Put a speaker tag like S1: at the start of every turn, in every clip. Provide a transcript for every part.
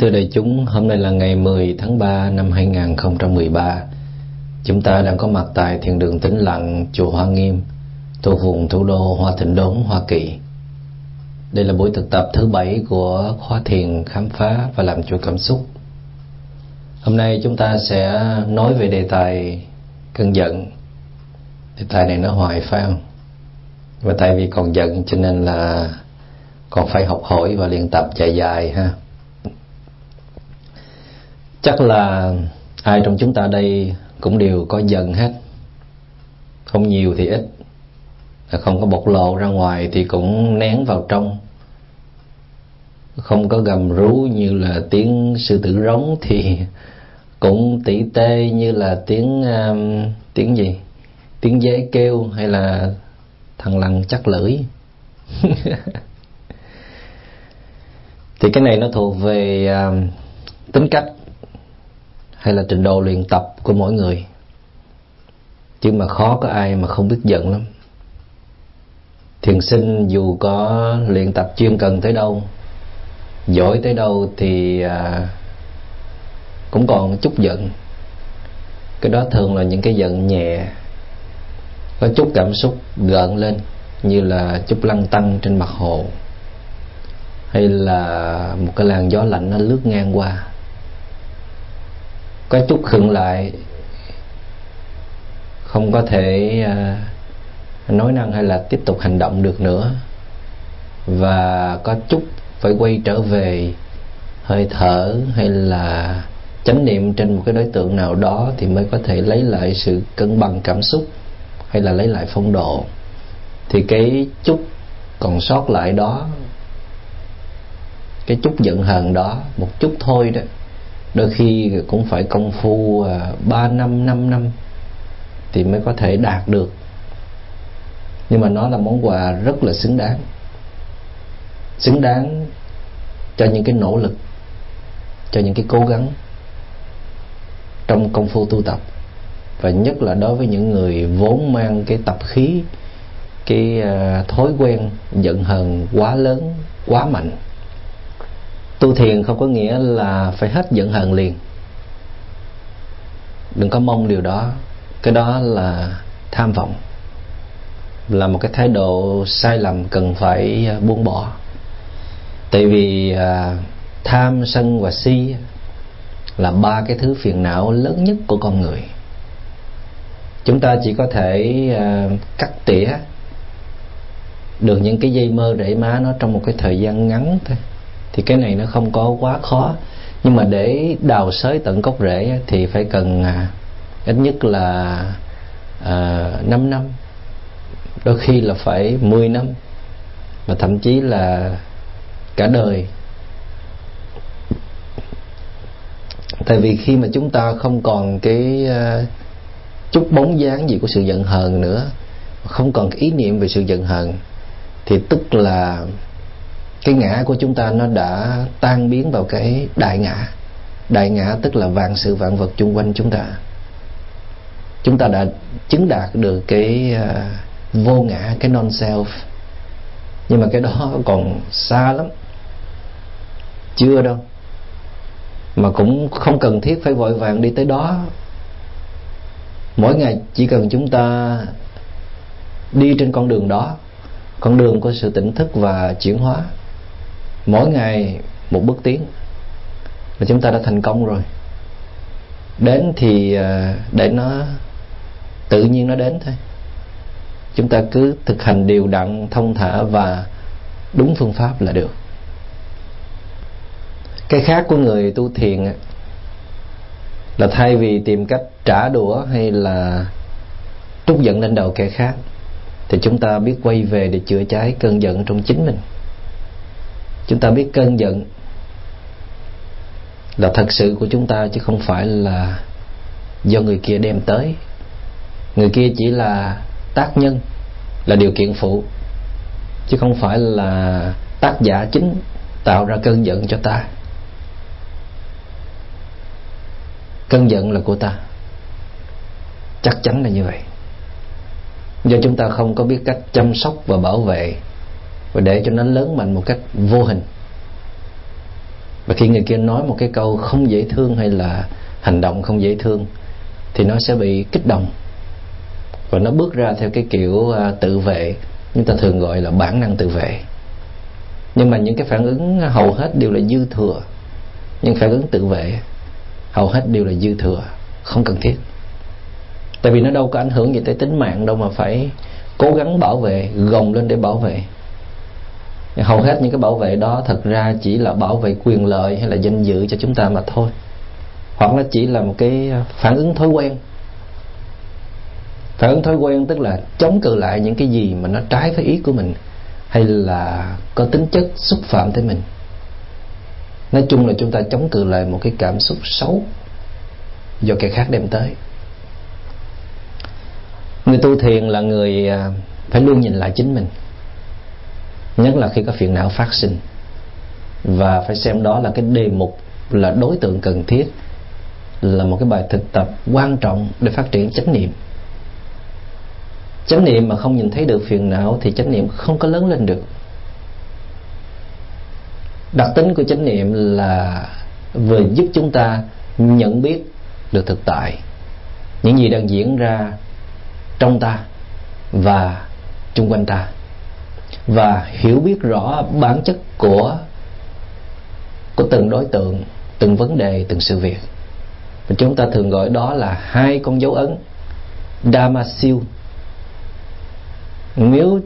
S1: Thưa đại chúng, hôm nay là ngày 10 tháng 3 năm 2013. Chúng ta đang có mặt tại thiền đường tĩnh lặng chùa Hoa Nghiêm, thuộc vùng thủ đô Hoa Thịnh Đốn, Hoa Kỳ. Đây là buổi thực tập thứ bảy của khóa thiền khám phá và làm chủ cảm xúc. Hôm nay chúng ta sẽ nói về đề tài cơn giận. Đề tài này nó hoài phải không? Và tại vì còn giận cho nên là còn phải học hỏi và luyện tập dài dài ha chắc là ai trong chúng ta đây cũng đều có giận hết. Không nhiều thì ít. Không có bộc lộ ra ngoài thì cũng nén vào trong. Không có gầm rú như là tiếng sư tử rống thì cũng tỉ tê như là tiếng um, tiếng gì? Tiếng dế kêu hay là thằng lằn chắc lưỡi. Thì cái này nó thuộc về um, tính cách hay là trình độ luyện tập của mỗi người. Chứ mà khó có ai mà không biết giận lắm. Thiền sinh dù có luyện tập chuyên cần tới đâu giỏi tới đâu thì à, cũng còn chút giận. Cái đó thường là những cái giận nhẹ có chút cảm xúc gợn lên như là chút lăn tăng trên mặt hồ hay là một cái làn gió lạnh nó lướt ngang qua có chút khựng lại. Không có thể uh, nói năng hay là tiếp tục hành động được nữa. Và có chút phải quay trở về hơi thở hay là chánh niệm trên một cái đối tượng nào đó thì mới có thể lấy lại sự cân bằng cảm xúc hay là lấy lại phong độ. Thì cái chút còn sót lại đó cái chút giận hờn đó một chút thôi đó đôi khi cũng phải công phu à, ba năm năm năm thì mới có thể đạt được. Nhưng mà nó là món quà rất là xứng đáng. Xứng đáng cho những cái nỗ lực, cho những cái cố gắng trong công phu tu tập. Và nhất là đối với những người vốn mang cái tập khí, cái à, thói quen giận hờn quá lớn, quá mạnh tu thiền không có nghĩa là phải hết giận hờn liền. Đừng có mong điều đó. Cái đó là tham vọng. Là một cái thái độ sai lầm cần phải à, buông bỏ. Tại vì à, tham sân và si là ba cái thứ phiền não lớn nhất của con người. Chúng ta chỉ có thể à, cắt tỉa được những cái dây mơ rễ má nó trong một cái thời gian ngắn thôi thì cái này nó không có quá khó. Nhưng mà để đào sới tận gốc rễ thì phải cần à, ít nhất là à, 5 năm. Đôi khi là phải 10 năm. Mà thậm chí là cả đời. Tại vì khi mà chúng ta không còn cái uh, chút bóng dáng gì của sự giận hờn nữa không còn cái ý niệm về sự giận hờn thì tức là cái ngã của chúng ta nó đã tan biến vào cái đại ngã. Đại ngã tức là vạn sự vạn vật chung quanh chúng ta. Chúng ta đã chứng đạt được cái uh, vô ngã cái non self nhưng mà cái đó còn xa lắm. Chưa đâu. Mà cũng không cần thiết phải vội vàng đi tới đó. Mỗi ngày chỉ cần chúng ta đi trên con đường đó. Con đường của sự tỉnh thức và chuyển hóa mỗi ngày một bước tiến và chúng ta đã thành công rồi. Đến thì à, để nó, tự nhiên nó đến thôi. Chúng ta cứ thực hành điều đặn, thông thả và đúng phương pháp là được. Cái khác của người tu thiền là thay vì tìm cách trả đũa hay là trút giận lên đầu kẻ khác, thì chúng ta biết quay về để chữa cháy cơn giận trong chính mình chúng ta biết cơn giận là thật sự của chúng ta chứ không phải là do người kia đem tới. Người kia chỉ là tác nhân, là điều kiện phụ, chứ không phải là tác giả chính tạo ra cơn giận cho ta. Cơn giận là của ta. Chắc chắn là như vậy. Do chúng ta không có biết cách chăm sóc và bảo vệ và để cho nó lớn mạnh một cách vô hình. Và khi người kia nói một cái câu không dễ thương hay là hành động không dễ thương, thì nó sẽ bị kích động. Và nó bước ra theo cái kiểu à, tự vệ. Chúng ta thường gọi là bản năng tự vệ. Nhưng mà những cái phản ứng hầu hết đều là dư thừa. Những phản ứng tự vệ hầu hết đều là dư thừa, không cần thiết. Tại vì nó đâu có ảnh hưởng gì tới tính mạng đâu mà phải cố gắng bảo vệ, gồng lên để bảo vệ hầu hết những cái bảo vệ đó thật ra chỉ là bảo vệ quyền lợi hay là danh dự cho chúng ta mà thôi. Hoặc nó chỉ là một cái phản ứng thói quen. Phản ứng thói quen tức là chống cự lại những cái gì mà nó trái với ý của mình hay là có tính chất xúc phạm tới mình. Nói chung là chúng ta chống cự lại một cái cảm xúc xấu do kẻ khác đem tới. Người tu thiền là người à, phải luôn nhìn lại chính mình nhất là khi có phiền não phát sinh. Và phải xem đó là cái đề mục là đối tượng cần thiết, là một cái bài thực tập quan trọng để phát triển chánh niệm. Chánh niệm mà không nhìn thấy được phiền não thì chánh niệm không có lớn lên được. Đặc tính của chánh niệm là vừa giúp chúng ta nhận biết được thực tại, những gì đang diễn ra trong ta và chung quanh ta và hiểu biết rõ bản chất của của từng đối tượng, từng vấn đề, từng sự việc. Và chúng ta thường gọi đó là hai con dấu ấn Dharma siêu nếu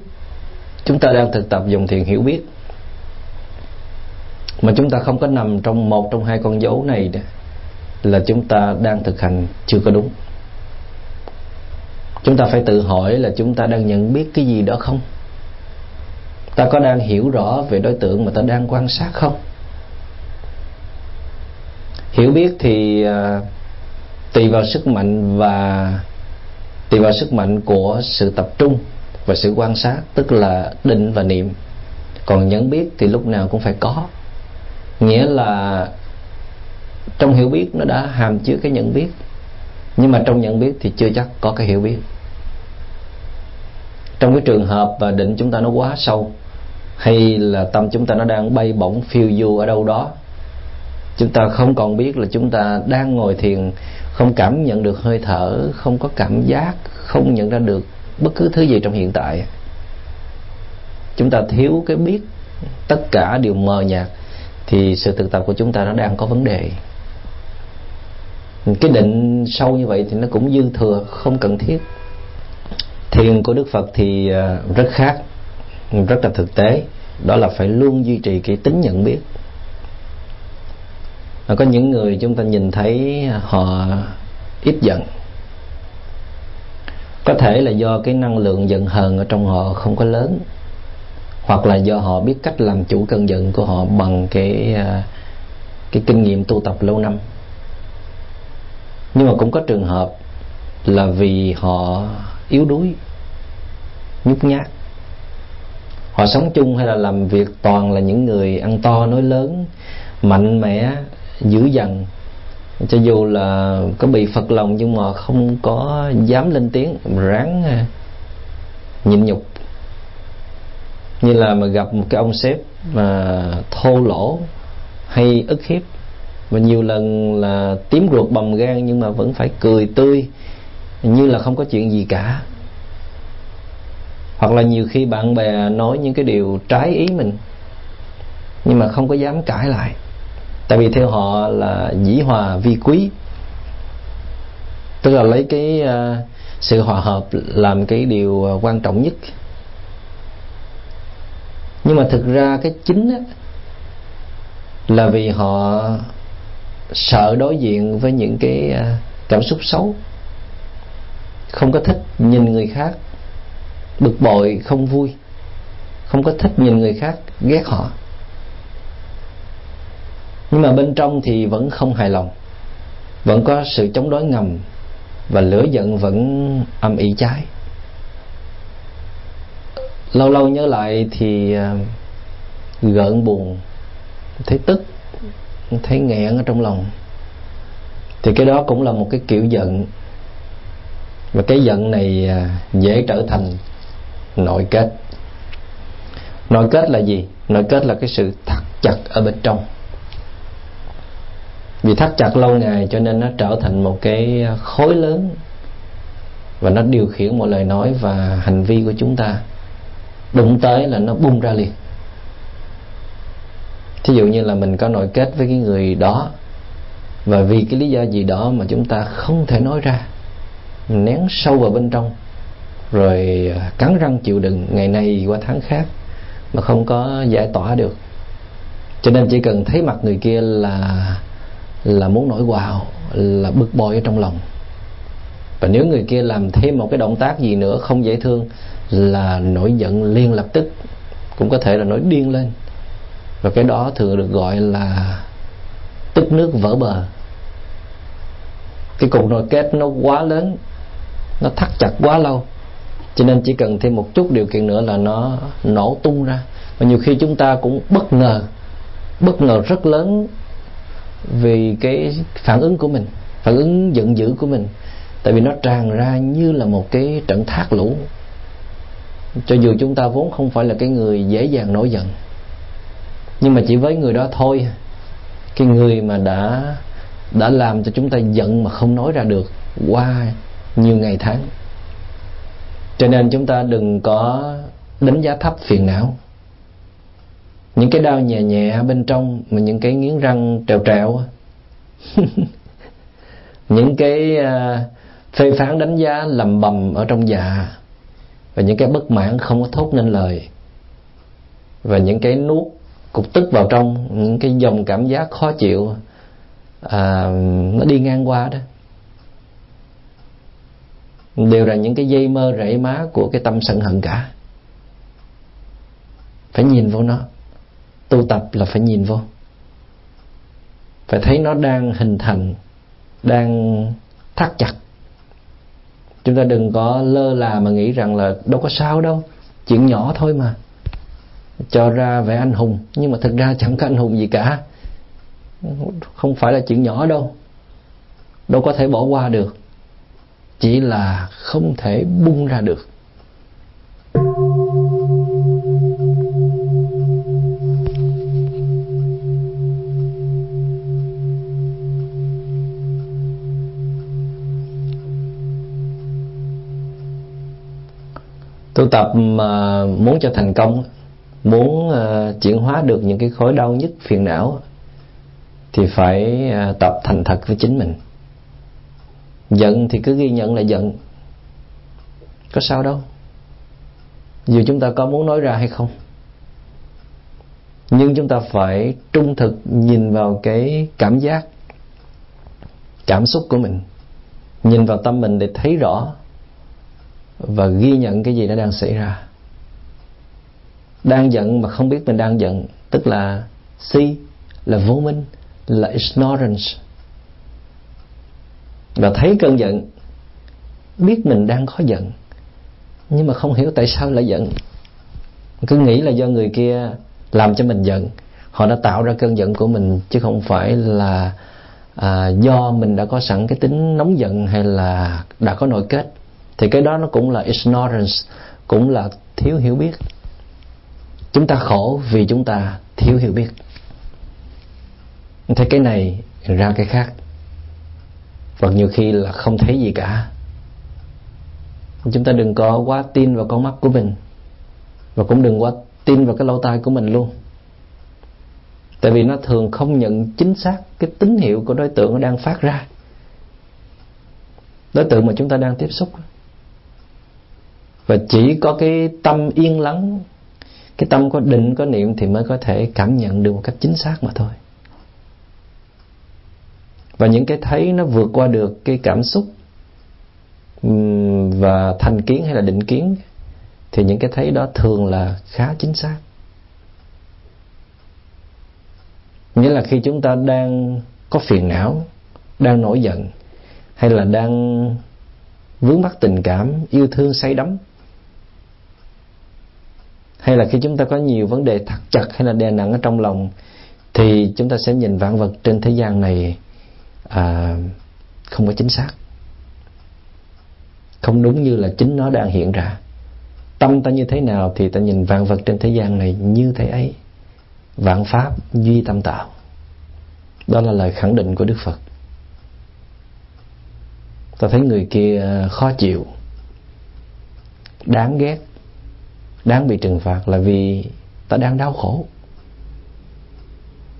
S1: chúng ta đang thực tập dùng thiền hiểu biết, mà chúng ta không có nằm trong một trong hai con dấu này là chúng ta đang thực hành chưa có đúng. Chúng ta phải tự hỏi là chúng ta đang nhận biết cái gì đó không? Ta có đang hiểu rõ về đối tượng mà ta đang quan sát không? Hiểu biết thì uh, tùy vào sức mạnh và tùy vào sức mạnh của sự tập trung và sự quan sát tức là định và niệm. Còn nhận biết thì lúc nào cũng phải có. Nghĩa là trong hiểu biết nó đã hàm chứa cái nhận biết nhưng mà trong nhận biết thì chưa chắc có cái hiểu biết. Trong cái trường hợp và định chúng ta nó quá sâu hay là tâm chúng ta nó đang bay bổng, phiêu du ở đâu đó. Chúng ta không còn biết là chúng ta đang ngồi thiền, không cảm nhận được hơi thở, không có cảm giác, không nhận ra được bất cứ thứ gì trong hiện tại. Chúng ta thiếu cái biết tất cả đều mờ nhạt, thì sự thực tập của chúng ta nó đang có vấn đề. Cái định sâu như vậy thì nó cũng dư thừa, không cần thiết. Thiền của đức phật thì à, rất khác rất là thực tế. Đó là phải luôn duy trì cái tính nhận biết. Có những người chúng ta nhìn thấy họ ít giận. Có thể là do cái năng lượng giận hờn ở trong họ không có lớn, hoặc là do họ biết cách làm chủ cơn giận của họ bằng cái à, cái kinh nghiệm tu tập lâu năm. Nhưng mà cũng có trường hợp là vì họ yếu đuối, nhút nhát họ sống chung hay là làm việc toàn là những người ăn to nói lớn, mạnh mẽ, dữ dằn. Cho dù là có bị phật lòng nhưng mà không có dám lên tiếng, ráng à, nhịn nhục. Như là mà gặp một cái ông sếp mà thô lỗ hay ức hiếp. Và nhiều lần là tím ruột bầm gan nhưng mà vẫn phải cười tươi, như là không có chuyện gì cả hoặc là nhiều khi bạn bè nói những cái điều trái ý mình nhưng mà không có dám cãi lại. Tại vì theo họ là dĩ hòa vi quý. Tức là lấy cái uh, sự hòa hợp làm cái điều à, quan trọng nhất. Nhưng mà thực ra cái chính á, là vì họ sợ đối diện với những cái à, cảm xúc xấu. Không có thích nhìn người khác bực bội, không vui, không có thích nhìn người khác, ghét họ. Nhưng mà bên trong thì vẫn không hài lòng, vẫn có sự chống đối ngầm và lửa giận vẫn âm ỉ cháy. Lâu lâu nhớ lại thì à, gợn buồn, thấy tức, thấy nghẹn ở trong lòng. Thì cái đó cũng là một cái kiểu giận. Và cái giận này à, dễ trở thành nội kết. Nội kết là gì? Nội kết là cái sự thắt chặt ở bên trong. Vì thắt chặt lâu ngày cho nên nó trở thành một cái khối lớn và nó điều khiển mọi lời nói và hành vi của chúng ta. Đụng tới là nó bung ra liền. Thí dụ như là mình có nội kết với cái người đó và vì cái lý do gì đó mà chúng ta không thể nói ra mình nén sâu vào bên trong rồi ờ, cắn răng chịu đựng ngày này qua tháng khác mà không có giải tỏa được. Cho nên chỉ cần thấy mặt người kia là là muốn nổi quào là bực bội ở trong lòng. Và nếu người kia làm thêm một cái động tác gì nữa không dễ thương là nổi giận liền lập tức, cũng có thể là nổi điên lên. Và cái đó thường được gọi là tức nước vỡ bờ. Cái cục nội kết nó quá lớn, nó thắt chặt quá lâu cho nên chỉ cần thêm một chút điều kiện nữa là nó nổ tung ra. Và nhiều khi chúng ta cũng bất ngờ bất ngờ rất lớn vì cái phản ứng của mình, phản ứng giận dữ của mình. Tại vì nó tràn ra như là một cái trận thác lũ. Cho dù chúng ta vốn không phải là cái người dễ dàng nổi giận, nhưng mà chỉ với người đó thôi. Cái người mà đã đã làm cho chúng ta giận mà không nói ra được qua nhiều ngày tháng cho nên chúng ta đừng có đánh giá thấp phiền não. Những cái đau nhẹ nhẹ bên trong mà những cái nghiến răng trèo trèo những cái à, phê phán đánh giá lầm bầm ở trong dạ. Và những cái bất mãn không có thốt nên lời. Và những cái nuốt cục tức vào trong những cái dòng cảm giác khó chịu à, nó đi ngang qua đó đều là những cái dây mơ rễ má của cái tâm sân hận cả. Phải nhìn vô nó. Tu tập là phải nhìn vô. Phải thấy nó đang hình thành, đang thắt chặt. Chúng ta đừng có lơ là mà nghĩ rằng là đâu có sao đâu. Chuyện nhỏ thôi mà. Cho ra vẻ anh hùng, nhưng mà thực ra chẳng có anh hùng gì cả. Không phải là chuyện nhỏ đâu. Đâu có thể bỏ qua được chỉ là không thể bung ra được. Tu tập mà muốn cho thành công, muốn ờ, chuyển hóa được những cái khối đau nhất phiền não, thì phải ờ, tập thành thật với chính mình giận thì cứ ghi nhận là giận. Có sao đâu. Dù chúng ta có muốn nói ra hay không. Nhưng chúng ta phải trung thực nhìn vào cái cảm giác, cảm xúc của mình. Nhìn vào tâm mình để thấy rõ và ghi nhận cái gì nó đang xảy ra. Đang giận mà không biết mình đang giận, tức là si, là vô minh, là ignorance và thấy cơn giận biết mình đang có giận nhưng mà không hiểu tại sao lại giận. Cứ nghĩ là do người kia làm cho mình giận họ đã tạo ra cơn giận của mình chứ không phải là à, do mình đã có sẵn cái tính nóng giận hay là đã có nội kết. Thì cái đó nó cũng là ignorance cũng là thiếu hiểu biết. Chúng ta khổ vì chúng ta thiếu hiểu biết. Thấy cái này ra cái khác hoặc nhiều khi là không thấy gì cả. Chúng ta đừng có quá tin vào con mắt của mình. Và cũng đừng quá tin vào cái lỗ tai của mình luôn. Tại vì nó thường không nhận chính xác cái tín hiệu của đối tượng nó đang phát ra. Đối tượng mà chúng ta đang tiếp xúc. Và chỉ có cái tâm yên lắng, cái tâm có định, có niệm thì mới có thể cảm nhận được một cách chính xác mà thôi và những cái thấy nó vượt qua được cái cảm xúc và thành kiến hay là định kiến, thì những cái thấy đó thường là khá chính xác. Nghĩa là khi chúng ta đang có phiền não, đang nổi giận, hay là đang vướng mắc tình cảm, yêu thương say đắm, hay là khi chúng ta có nhiều vấn đề thắt chặt hay là đè nặng ở trong lòng, thì chúng ta sẽ nhìn vạn vật trên thế gian này à, không có chính xác. Không đúng như là chính nó đang hiện ra. Tâm ta như thế nào thì ta nhìn vạn vật trên thế gian này như thế ấy. Vạn pháp duy tâm tạo. Đó là lời khẳng định của đức phật. Ta thấy người kia à, khó chịu đáng ghét đáng bị trừng phạt là vì ta đang đau khổ.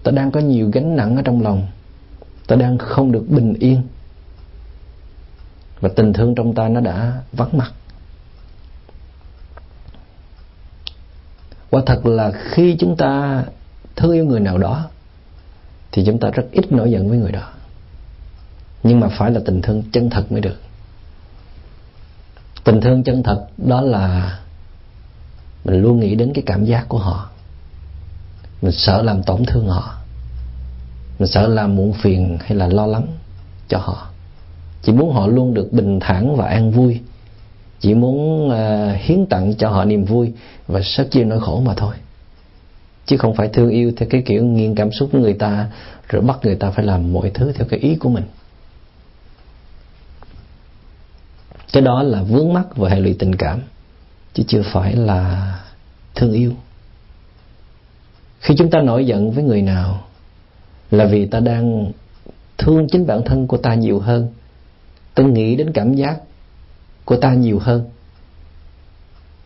S1: Ta đang có nhiều gánh nặng ở trong lòng ta đang không được bình yên. Và tình thương trong ta nó đã vắng mặt. Quả thật là khi chúng ta thương yêu người nào đó, thì chúng ta rất ít nổi giận với người đó. Nhưng mà phải là tình thương chân thật mới được. Tình thương chân thật đó là mình luôn nghĩ đến cái cảm giác của họ. Mình sợ làm tổn thương họ mình sợ làm muộn phiền hay là lo lắng cho họ. Chỉ muốn họ luôn được bình thản và an vui. Chỉ muốn uh, hiến tặng cho họ niềm vui và sớt chia nỗi khổ mà thôi. Chứ không phải thương yêu theo cái kiểu nghiêng cảm xúc của người ta rồi bắt người ta phải làm mọi thứ theo cái ý của mình. Cái đó là vướng mắc và hệ lụy tình cảm chứ chưa phải là thương yêu. Khi chúng ta nổi giận với người nào là vì ta đang thương chính bản thân của ta nhiều hơn. Ta nghĩ đến cảm giác của ta nhiều hơn.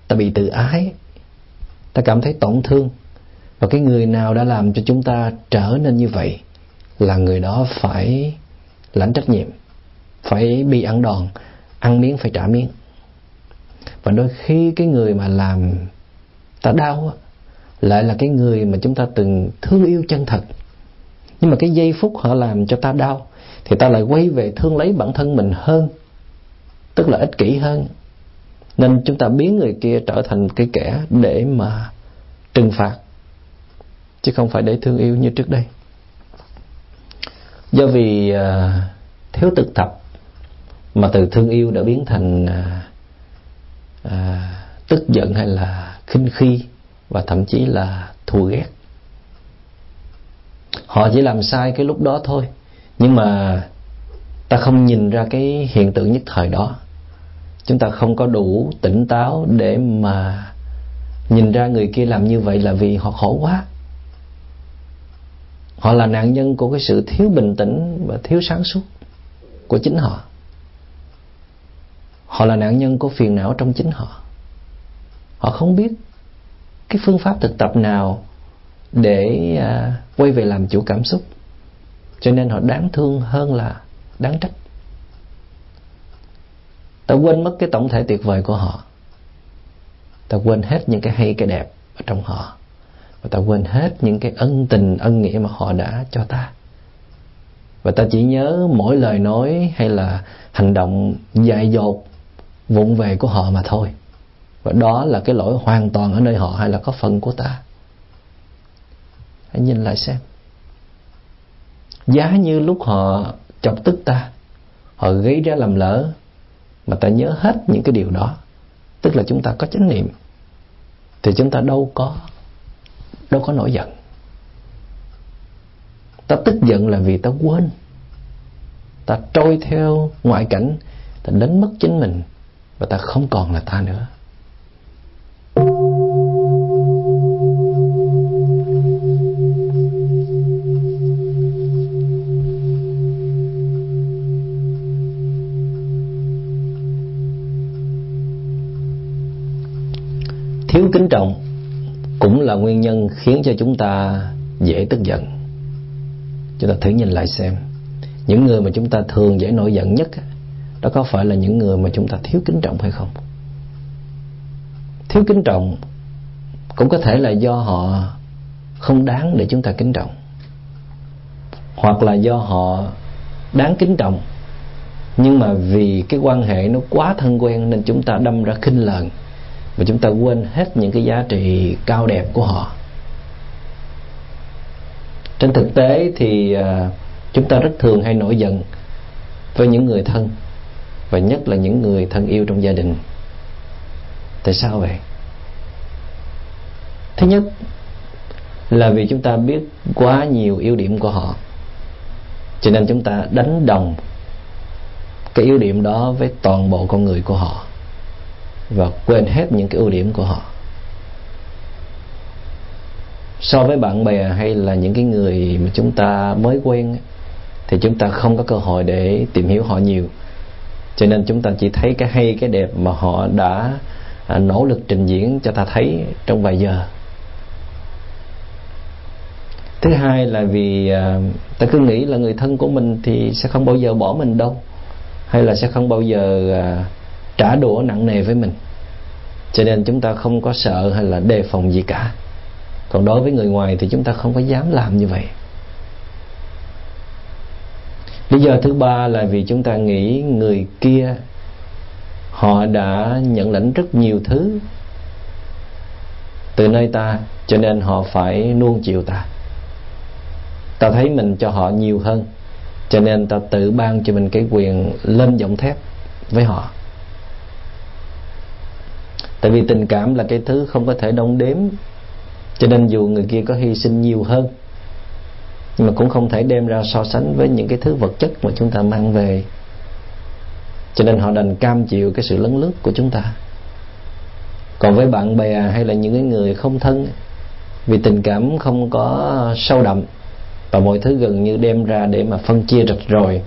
S1: Ta bị tự ái. Ta cảm thấy tổn thương. Và cái người nào đã làm cho chúng ta trở nên như vậy là người đó phải lãnh trách nhiệm, phải bị ăn đòn, ăn miếng phải trả miếng. Và đôi khi cái người mà làm ta đau lại là cái người mà chúng ta từng thương yêu chân thật nhưng mà cái giây phút họ làm cho ta đau thì ta lại quay về thương lấy bản thân mình hơn tức là ích kỷ hơn. Nên chúng ta biến người kia trở thành cái kẻ để mà trừng phạt chứ không phải để thương yêu như trước đây. Do vì à, thiếu thực tập mà từ thương yêu đã biến thành à, à, tức giận hay là khinh khi và thậm chí là thù ghét họ chỉ làm sai cái lúc đó thôi. Nhưng mà ta không nhìn ra cái hiện tượng nhất thời đó. Chúng ta không có đủ tỉnh táo để mà nhìn ra người kia làm như vậy là vì họ khổ quá. Họ là nạn nhân của cái sự thiếu bình tĩnh và thiếu sáng suốt của chính họ. Họ là nạn nhân của phiền não trong chính họ. Họ không biết cái phương pháp thực tập nào để à, quay về làm chủ cảm xúc. Cho nên họ đáng thương hơn là đáng trách. Ta quên mất cái tổng thể tuyệt vời của họ. Ta quên hết những cái hay cái đẹp ở trong họ. Và ta quên hết những cái ân tình ân nghĩa mà họ đã cho ta. Và ta chỉ nhớ mỗi lời nói hay là hành động dại dột vụng về của họ mà thôi. Và đó là cái lỗi hoàn toàn ở nơi họ hay là có phần của ta hãy nhìn lại xem. Giá như lúc họ chọc tức ta, họ gây ra làm lỡ, mà ta nhớ hết những cái điều đó. Tức là chúng ta có chánh niệm, thì chúng ta đâu có đâu có nổi giận. Ta tức giận là vì ta quên. Ta trôi theo ngoại cảnh, ta đánh mất chính mình, và ta không còn là ta nữa. Thiếu kính trọng cũng là nguyên nhân khiến cho chúng ta dễ tức giận. Chúng ta thử nhìn lại xem. Những người mà chúng ta thường dễ nổi giận nhất đó có phải là những người mà chúng ta thiếu kính trọng hay không? Thiếu kính trọng cũng có thể là do họ không đáng để chúng ta kính trọng. Hoặc là do họ đáng kính trọng, nhưng mà vì cái quan hệ nó quá thân quen nên chúng ta đâm ra khinh lờn và chúng ta quên hết những cái giá trị cao đẹp của họ. Trên thực tế thì à, chúng ta rất thường hay nổi giận với những người thân, và nhất là những người thân yêu trong gia đình. Tại sao vậy? Thứ nhất là vì chúng ta biết quá nhiều ưu điểm của họ, cho nên chúng ta đánh đồng cái ưu điểm đó với toàn bộ con người của họ và quên hết những cái ưu điểm của họ. So với bạn bè hay là những cái người mà chúng ta mới quen thì chúng ta không có cơ hội để tìm hiểu họ nhiều. Cho nên chúng ta chỉ thấy cái hay, cái đẹp mà họ đã à, nỗ lực trình diễn cho ta thấy trong vài giờ. Thứ hai là vì à, ta cứ nghĩ là người thân của mình thì sẽ không bao giờ bỏ mình đâu, hay là sẽ không bao giờ à, trả đũa nặng nề với mình. Cho nên chúng ta không có sợ hay là đề phòng gì cả. Còn đối với người ngoài thì chúng ta không có dám làm như vậy. Lý do thứ ba là vì chúng ta nghĩ người kia, họ đã nhận lãnh rất nhiều thứ từ nơi ta, cho nên họ phải nuông chiều ta. Ta thấy mình cho họ nhiều hơn, cho nên ta tự ban cho mình cái quyền lên giọng thép với họ tại vì tình cảm là cái thứ không có thể đong đếm. Cho nên dù người kia có hy sinh nhiều hơn, nhưng mà cũng không thể đem ra so sánh với những cái thứ vật chất mà chúng ta mang về. Cho nên họ đành cam chịu cái sự lấn lướt của chúng ta. Còn với bạn bè hay là những cái người không thân, vì tình cảm không có sâu đậm và mọi thứ gần như đem ra để mà phân chia rạch rồi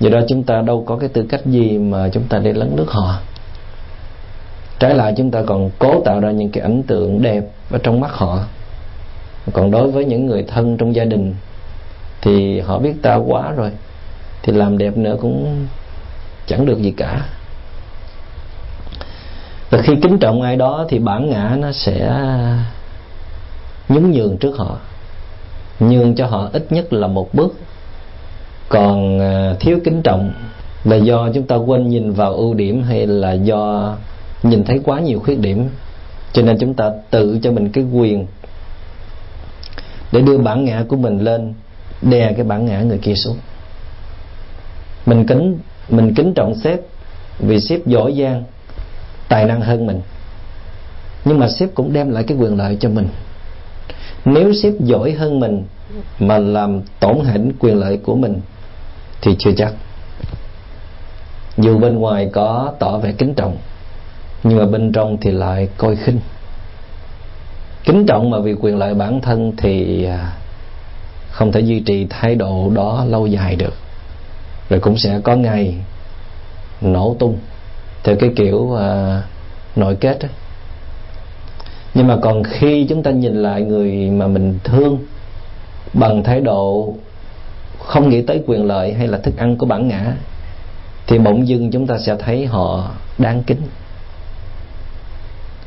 S1: do đó chúng ta đâu có cái tư cách gì mà chúng ta để lấn lướt họ trái lại chúng ta còn cố tạo ra những cái ấn tượng đẹp ở trong mắt họ. Còn đối với những người thân trong gia đình thì họ biết ta quá rồi, thì làm đẹp nữa cũng chẳng được gì cả. Và khi kính trọng ai đó thì bản ngã nó sẽ nhún nhường trước họ. Nhường cho họ ít nhất là một bước. Còn à, thiếu kính trọng là do chúng ta quên nhìn vào ưu điểm hay là do nhìn thấy quá nhiều khuyết điểm, cho nên chúng ta tự cho mình cái quyền để đưa bản ngã của mình lên, đè cái bản ngã người kia xuống. Mình kính mình kính trọng sếp vì sếp giỏi giang, tài năng hơn mình. Nhưng mà sếp cũng đem lại cái quyền lợi cho mình. Nếu sếp giỏi hơn mình mà làm tổn hại quyền lợi của mình thì chưa chắc. Dù bên ngoài có tỏ vẻ kính trọng nhưng mà bên trong thì lại coi khinh. Kính trọng mà vì quyền lợi bản thân thì à, không thể duy trì thái độ đó lâu dài được. Rồi cũng sẽ có ngày nổ tung theo cái kiểu uh, nội kết ấy. nhưng mà còn khi chúng ta nhìn lại người mà mình thương bằng thái độ không nghĩ tới quyền lợi hay là thức ăn của bản ngã thì bỗng dưng chúng ta sẽ thấy họ đáng kính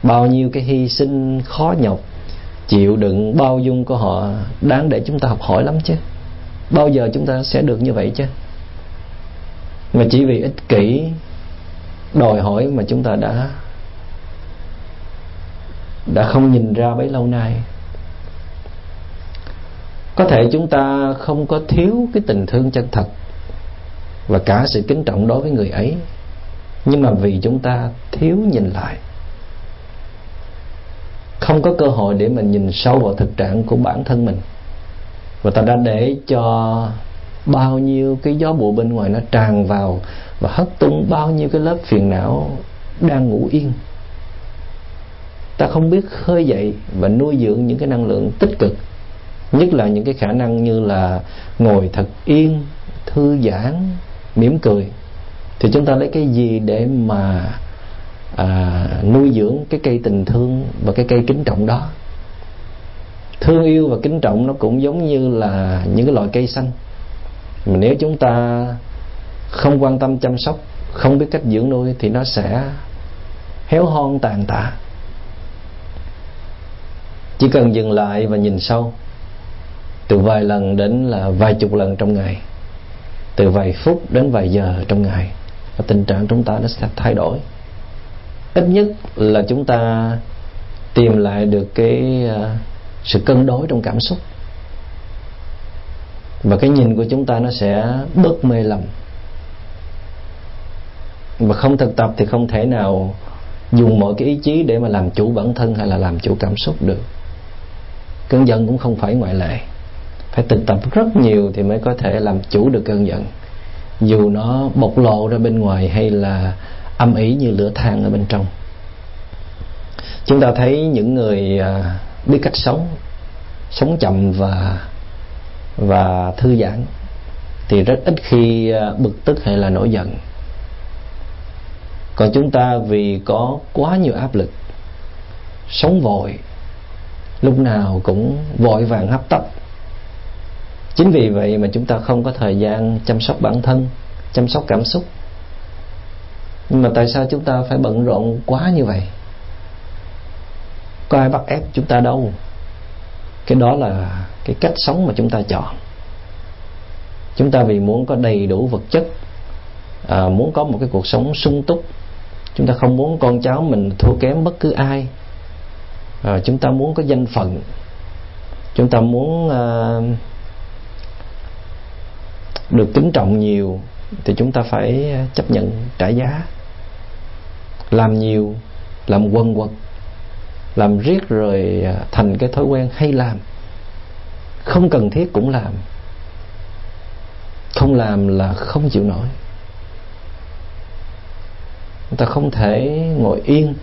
S1: bao nhiêu cái hy sinh khó nhọc, chịu đựng bao dung của họ, đáng để chúng ta học hỏi lắm chứ. Bao giờ chúng ta sẽ được như vậy chứ? Mà chỉ vì ích kỷ, đòi hỏi mà chúng ta đã đã không nhìn ra bấy lâu nay. Có thể chúng ta không có thiếu cái tình thương chân thật và cả sự kính trọng đối với người ấy, nhưng mà vì chúng ta thiếu nhìn lại không có cơ hội để mình nhìn sâu vào thực trạng của bản thân mình. Và ta đã để cho bao nhiêu cái gió bụi bên ngoài nó tràn vào và hất tung bao nhiêu cái lớp phiền não đang ngủ yên. Ta không biết khơi dậy và nuôi dưỡng những cái năng lượng tích cực, nhất là những cái khả năng như là ngồi thật yên, thư giãn, mỉm cười. Thì chúng ta lấy cái gì để mà à, nuôi dưỡng cái cây tình thương và cái cây kính trọng đó. Thương yêu và kính trọng nó cũng giống như là những cái loại cây xanh. Mà nếu chúng ta không quan tâm chăm sóc không biết cách dưỡng nuôi thì nó sẽ héo hon tàn tạ. Chỉ cần dừng lại và nhìn sâu từ vài lần đến là vài chục lần trong ngày từ vài phút đến vài giờ trong ngày và tình trạng chúng ta nó sẽ thay đổi ít nhất là chúng ta tìm lại được cái à, sự cân đối trong cảm xúc. Và cái nhìn của chúng ta nó sẽ bớt mê lầm. Và không thực tập thì không thể nào dùng mọi cái ý chí để mà làm chủ bản thân hay là làm chủ cảm xúc được. Cơn giận cũng không phải ngoại lệ. Phải thực tập rất nhiều thì mới có thể làm chủ được cơn giận. Dù nó bộc lộ ra bên ngoài hay là âm ỉ như lửa than ở bên trong. Chúng ta thấy những người à, biết cách sống sống chậm và và thư giãn thì rất ít khi à, bực tức hay là nổi giận. Còn chúng ta vì có quá nhiều áp lực, sống vội, lúc nào cũng vội vàng hấp tấp. Chính vì vậy mà chúng ta không có thời gian chăm sóc bản thân, chăm sóc cảm xúc nhưng mà tại sao chúng ta phải bận rộn quá như vậy? Có ai bắt ép chúng ta đâu. Cái đó là cái cách sống mà chúng ta chọn. Chúng ta vì muốn có đầy đủ vật chất à, muốn có một cái cuộc sống sung túc chúng ta không muốn con cháu mình thua kém bất cứ ai. À, chúng ta muốn có danh phận. Chúng ta muốn à, được kính trọng nhiều thì chúng ta phải chấp nhận trả giá. Làm nhiều, làm quần quật, làm riết rồi à, thành cái thói quen hay làm. Không cần thiết cũng làm. Không làm là không chịu nổi. Người ta không thể ngồi yên.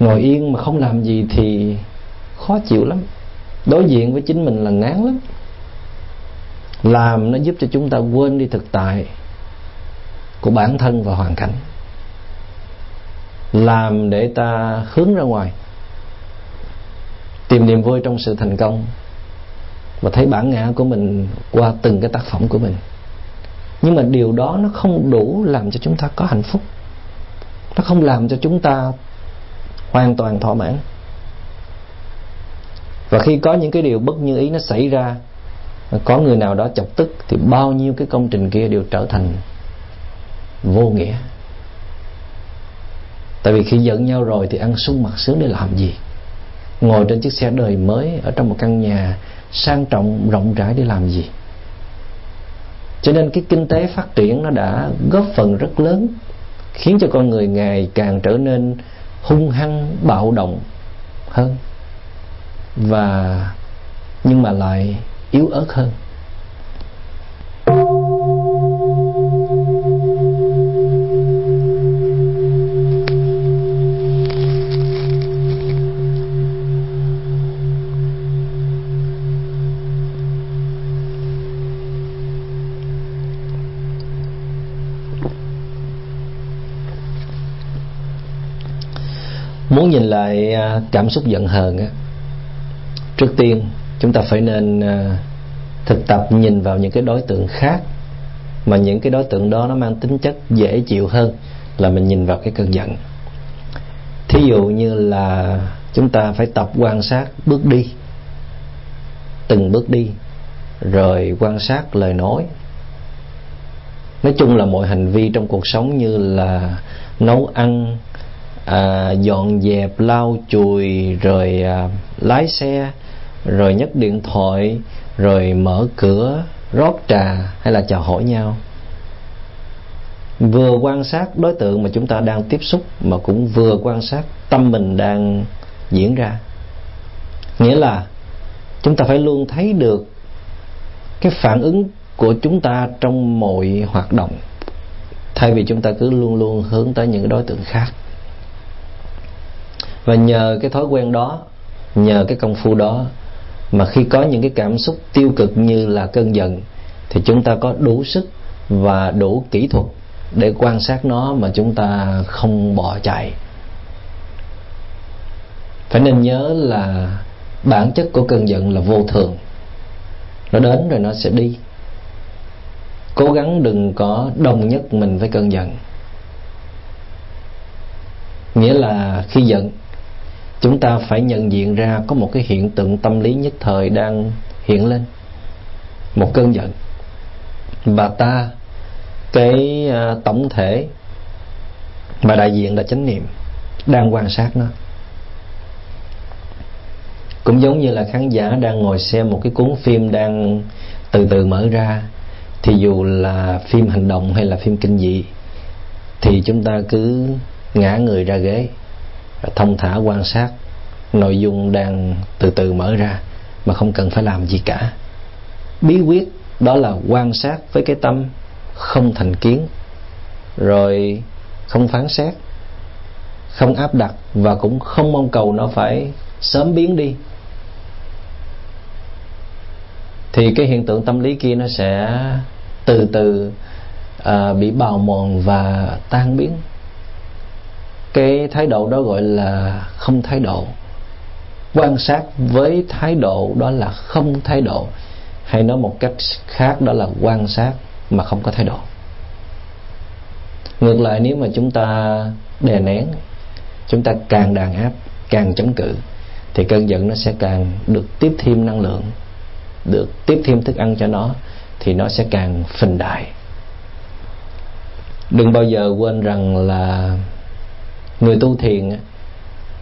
S1: Ngồi yên mà không làm gì thì khó chịu lắm. Đối diện với chính mình là ngán lắm làm nó giúp cho chúng ta quên đi thực tại của bản thân và hoàn cảnh. Làm để ta hướng ra ngoài, tìm niềm vui trong sự thành công và thấy bản ngã của mình qua từng cái tác phẩm của mình. Nhưng mà điều đó nó không đủ làm cho chúng ta có hạnh phúc. Nó không làm cho chúng ta hoàn toàn thỏa mãn. Và khi có những cái điều bất như ý nó xảy ra có người nào đó chọc tức thì bao nhiêu cái công trình kia đều trở thành vô nghĩa. Tại vì khi giận nhau rồi thì ăn sung mặt sướng để làm gì? Ngồi trên chiếc xe đời mới ở trong một căn nhà sang trọng, rộng rãi để làm gì? Cho nên cái kinh tế phát triển nó đã góp phần rất lớn, khiến cho con người ngày càng trở nên hung hăng, bạo động hơn. Và, nhưng mà lại yếu ớt hơn. Muốn nhìn lại à, cảm xúc giận hờn á trước tiên chúng ta phải nên ờ, thực tập nhìn vào những cái đối tượng khác. Mà những cái đối tượng đó nó mang tính chất dễ chịu hơn là mình nhìn vào cái cơn giận. Thí dụ như là chúng ta phải tập quan sát bước đi từng bước đi rồi quan sát lời nói. Nói chung là mọi hành vi trong cuộc sống như là nấu ăn à, dọn dẹp lau chùi rồi à, lái xe rồi nhấc điện thoại, rồi mở cửa, rót trà hay là chào hỏi nhau. Vừa quan sát đối tượng mà chúng ta đang tiếp xúc mà cũng vừa quan sát tâm mình đang diễn ra. Nghĩa là chúng ta phải luôn thấy được cái phản ứng của chúng ta trong mọi hoạt động, thay vì chúng ta cứ luôn luôn hướng tới những đối tượng khác. Và nhờ cái thói quen đó, nhờ cái công phu đó mà khi có những cái cảm xúc tiêu cực như là cơn giận, thì chúng ta có đủ sức và đủ kỹ thuật để quan sát nó mà chúng ta không bỏ chạy. Phải nên nhớ là bản chất của cơn giận là vô thường. Nó đến rồi nó sẽ đi. Cố gắng đừng có đồng nhất mình với cơn giận. Nghĩa là khi giận chúng ta phải nhận diện ra có một cái hiện tượng tâm lý nhất thời đang hiện lên. Một cơn giận. Và ta, cái à, tổng thể mà đại diện là chánh niệm đang quan sát nó. Cũng giống như là khán giả đang ngồi xem một cái cuốn phim đang từ từ mở ra, thì dù là phim hành động hay là phim kinh dị, thì chúng ta cứ ngã người ra ghế thông thả quan sát nội dung đang từ từ mở ra mà không cần phải làm gì cả. Bí quyết đó là quan sát với cái tâm không thành kiến rồi không phán xét không áp đặt và cũng không mong cầu nó phải sớm biến đi. Thì cái hiện tượng tâm lý kia nó sẽ từ từ à, bị bào mòn và tan biến cái thái độ đó gọi là không thái độ. Quan sát với thái độ đó là không thái độ, hay nói một cách khác đó là quan sát mà không có thái độ. Ngược lại, nếu mà chúng ta đè nén, chúng ta càng đàn áp, càng chống cự, thì cơn giận nó sẽ càng được tiếp thêm năng lượng, được tiếp thêm thức ăn cho nó, thì nó sẽ càng phình đại đừng bao giờ quên rằng là người tu thiền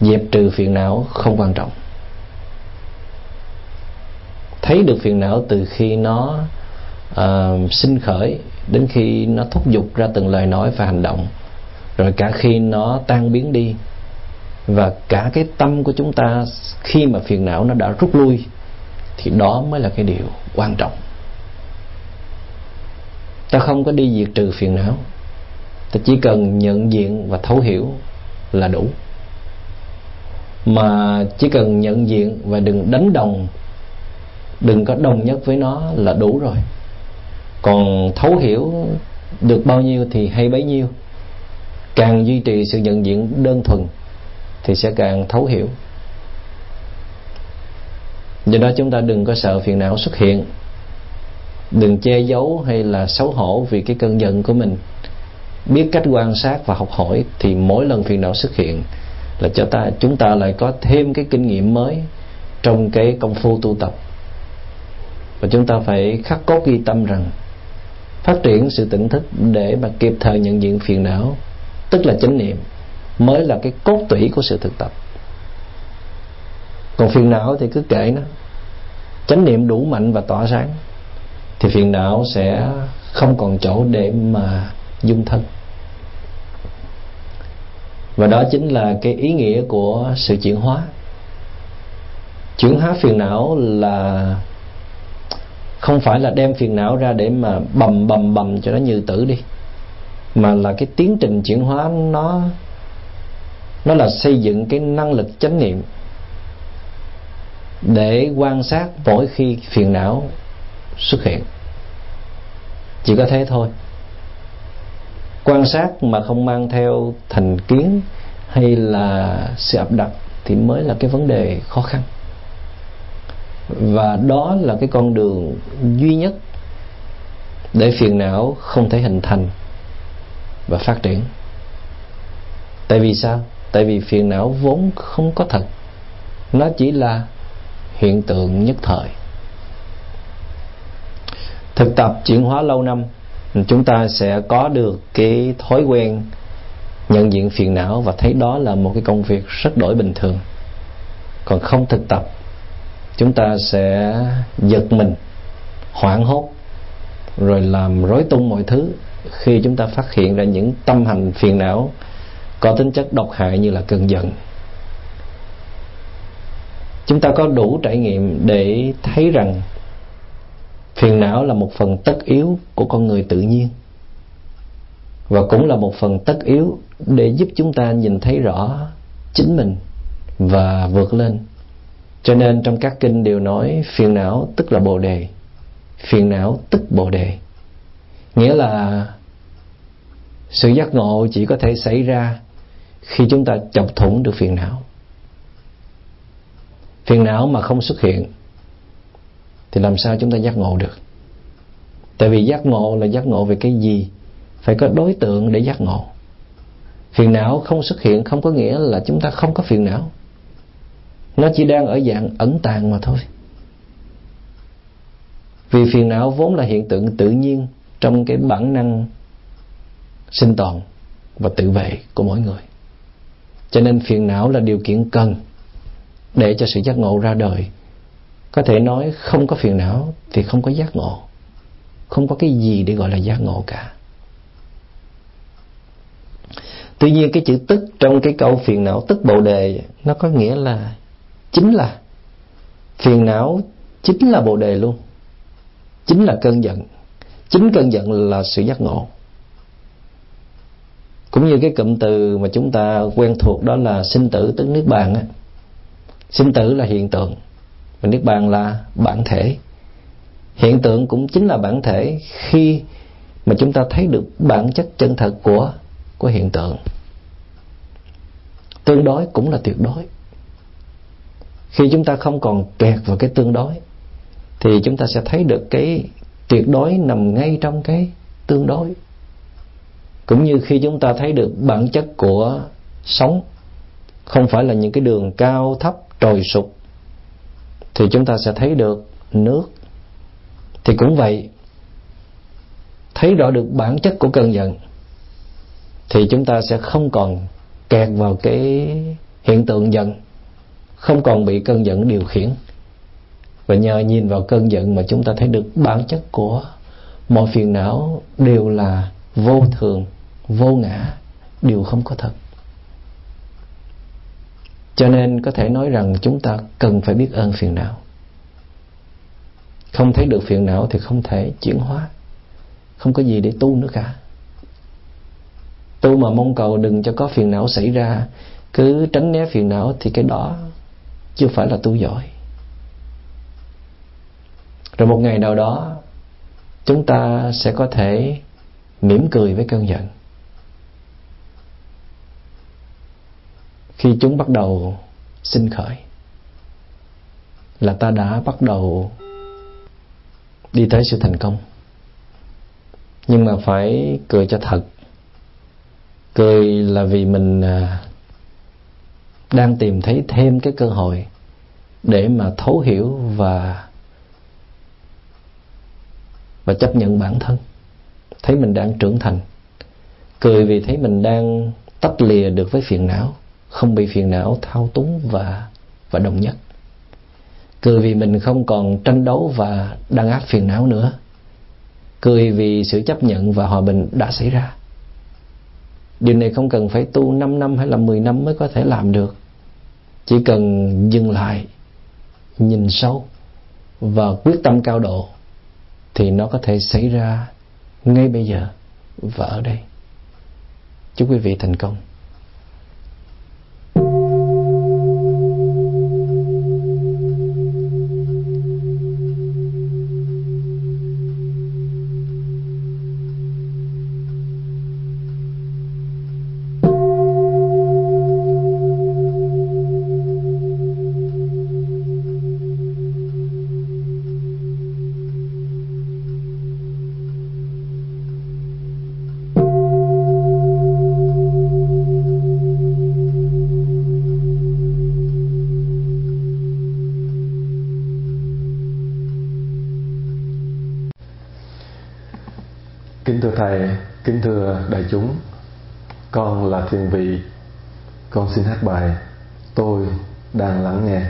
S1: dẹp trừ phiền não không quan trọng. Thấy được phiền não từ khi nó uh, sinh khởi đến khi nó thúc giục ra từng lời nói và hành động rồi cả khi nó tan biến đi và cả cái tâm của chúng ta khi mà phiền não nó đã rút lui thì đó mới là cái điều quan trọng. Ta không có đi diệt trừ phiền não ta chỉ cần nhận diện và thấu hiểu là đủ. Mà chỉ cần nhận diện và đừng đánh đồng, đừng có đồng nhất với nó là đủ rồi. Còn thấu hiểu được bao nhiêu thì hay bấy nhiêu. Càng duy trì sự nhận diện đơn thuần thì sẽ càng thấu hiểu. Do đó chúng ta đừng có sợ phiền não xuất hiện, đừng che giấu hay là xấu hổ vì cái cơn giận của mình biết cách quan sát và học hỏi thì mỗi lần phiền não xuất hiện là cho ta, chúng ta lại có thêm cái kinh nghiệm mới trong cái công phu tu tập. Và chúng ta phải khắc cốt ghi tâm rằng phát triển sự tỉnh thức để mà kịp thời nhận diện phiền não, tức là chánh niệm, mới là cái cốt tủy của sự thực tập. Còn phiền não thì cứ kệ nó. Chánh niệm đủ mạnh và tỏa sáng thì phiền não sẽ không còn chỗ để mà dung thân và đó chính là cái ý nghĩa của sự chuyển hóa. Chuyển hóa phiền não là không phải là đem phiền não ra để mà bầm bầm bầm cho nó như tử đi, mà là cái tiến trình chuyển hóa nó nó là xây dựng cái năng lực chánh niệm để quan sát mỗi khi phiền não xuất hiện. Chỉ có thế thôi quan sát mà không mang theo thành kiến hay là sự áp đặt thì mới là cái vấn đề khó khăn. Và đó là cái con đường duy nhất để phiền não không thể hình thành và phát triển. Tại vì sao? Tại vì phiền não vốn không có thật. Nó chỉ là hiện tượng nhất thời. Thực tập chuyển hóa lâu năm chúng ta sẽ có được cái thói quen nhận diện phiền não và thấy đó là một cái công việc rất đổi bình thường. Còn không thực tập, chúng ta sẽ giật mình, hoảng hốt, rồi làm rối tung mọi thứ khi chúng ta phát hiện ra những tâm hành phiền não có tính chất độc hại như là cơn giận. Chúng ta có đủ trải nghiệm để thấy rằng phiền não là một phần tất yếu của con người tự nhiên. Và cũng là một phần tất yếu để giúp chúng ta nhìn thấy rõ chính mình và vượt lên. Cho nên trong các kinh đều nói phiền não tức là bồ đề. Phiền não tức bồ đề. Nghĩa là sự giác ngộ chỉ có thể xảy ra khi chúng ta chọc thủng được phiền não. Phiền não mà không xuất hiện thì làm sao chúng ta giác ngộ được? Tại vì giác ngộ là giác ngộ về cái gì? Phải có đối tượng để giác ngộ. Phiền não không xuất hiện không có nghĩa là chúng ta không có phiền não. Nó chỉ đang ở dạng ẩn tàng mà thôi. Vì phiền não vốn là hiện tượng tự nhiên trong cái bản năng sinh tồn và tự vệ của mỗi người. Cho nên phiền não là điều kiện cần để cho sự giác ngộ ra đời có thể nói không có phiền não thì không có giác ngộ. Không có cái gì để gọi là giác ngộ cả. Tuy nhiên cái chữ tức trong cái câu phiền não tức bồ đề nó có nghĩa là chính là phiền não chính là bồ đề luôn. Chính là cơn giận. Chính cơn giận là sự giác ngộ. Cũng như cái cụm từ mà chúng ta quen thuộc đó là sinh tử tức niết bàn á. Sinh tử là hiện tượng và niết bàn là bản thể. Hiện tượng cũng chính là bản thể khi mà chúng ta thấy được bản chất chân thật của của hiện tượng. Tương đối cũng là tuyệt đối. Khi chúng ta không còn kẹt vào cái tương đối, thì chúng ta sẽ thấy được cái tuyệt đối nằm ngay trong cái tương đối. Cũng như khi chúng ta thấy được bản chất của sống, không phải là những cái đường cao thấp trồi sụp thì chúng ta sẽ thấy được nước. Thì cũng vậy, thấy rõ được bản chất của cơn giận, thì chúng ta sẽ không còn kẹt vào cái hiện tượng giận, không còn bị cơn giận điều khiển. Và nhờ nhìn vào cơn giận mà chúng ta thấy được bản chất của mọi phiền não đều là vô thường, vô ngã, đều không có thật cho nên có thể nói rằng chúng ta cần phải biết ơn phiền não. Không thấy được phiền não thì không thể chuyển hóa. Không có gì để tu nữa cả. Tu mà mong cầu đừng cho có phiền não xảy ra, cứ tránh né phiền não thì cái đó chưa phải là tu giỏi. Rồi một ngày nào đó, chúng ta sẽ có thể mỉm cười với cơn giận. Khi chúng bắt đầu sinh khởi, là ta đã bắt đầu đi tới sự thành công. Nhưng mà phải cười cho thật. Cười là vì mình à, đang tìm thấy thêm cái cơ hội để mà thấu hiểu và và chấp nhận bản thân. Thấy mình đang trưởng thành. Cười vì thấy mình đang tách lìa được với phiền não không bị phiền não, thao túng và và đồng nhất. Cười vì mình không còn tranh đấu và đàn áp phiền não nữa. Cười vì sự chấp nhận và hòa bình đã xảy ra. Điều này không cần phải tu 5 năm hay là 10 năm mới có thể làm được. Chỉ cần dừng lại, nhìn sâu và quyết tâm cao độ thì nó có thể xảy ra ngay bây giờ và ở đây. Chúc quý vị thành công.
S2: Thầy, kính thưa đại chúng, con là Thiền Vị, con xin hát bài Tôi đang lắng nghe.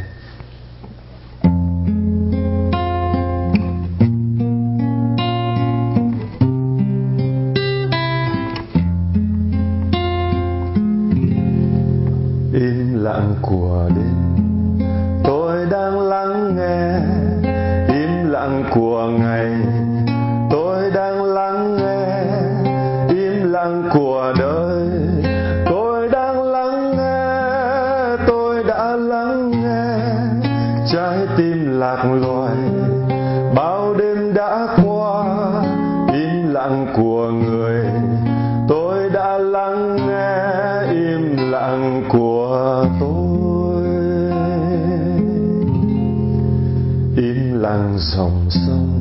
S2: Dòng sông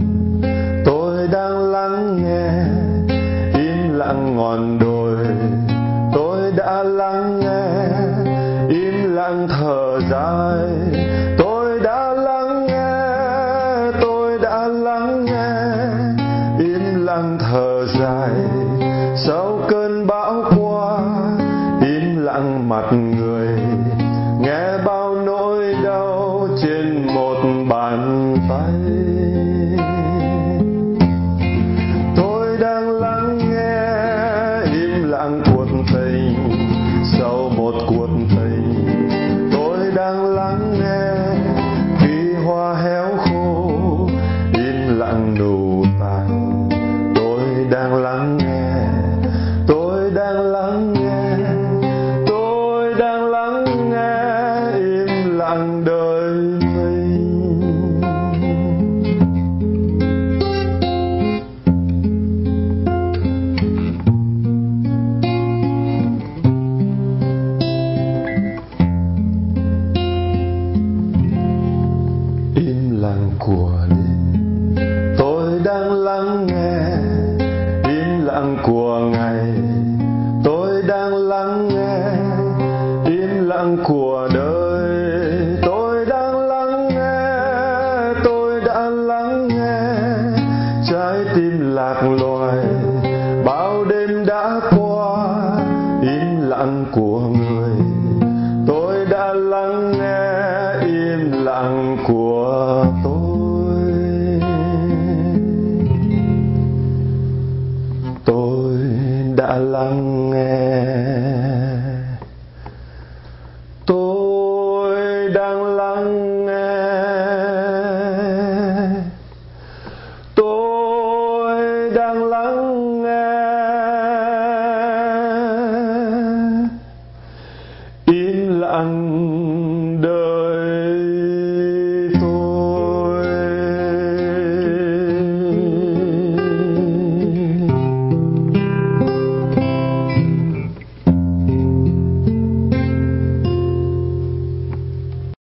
S2: của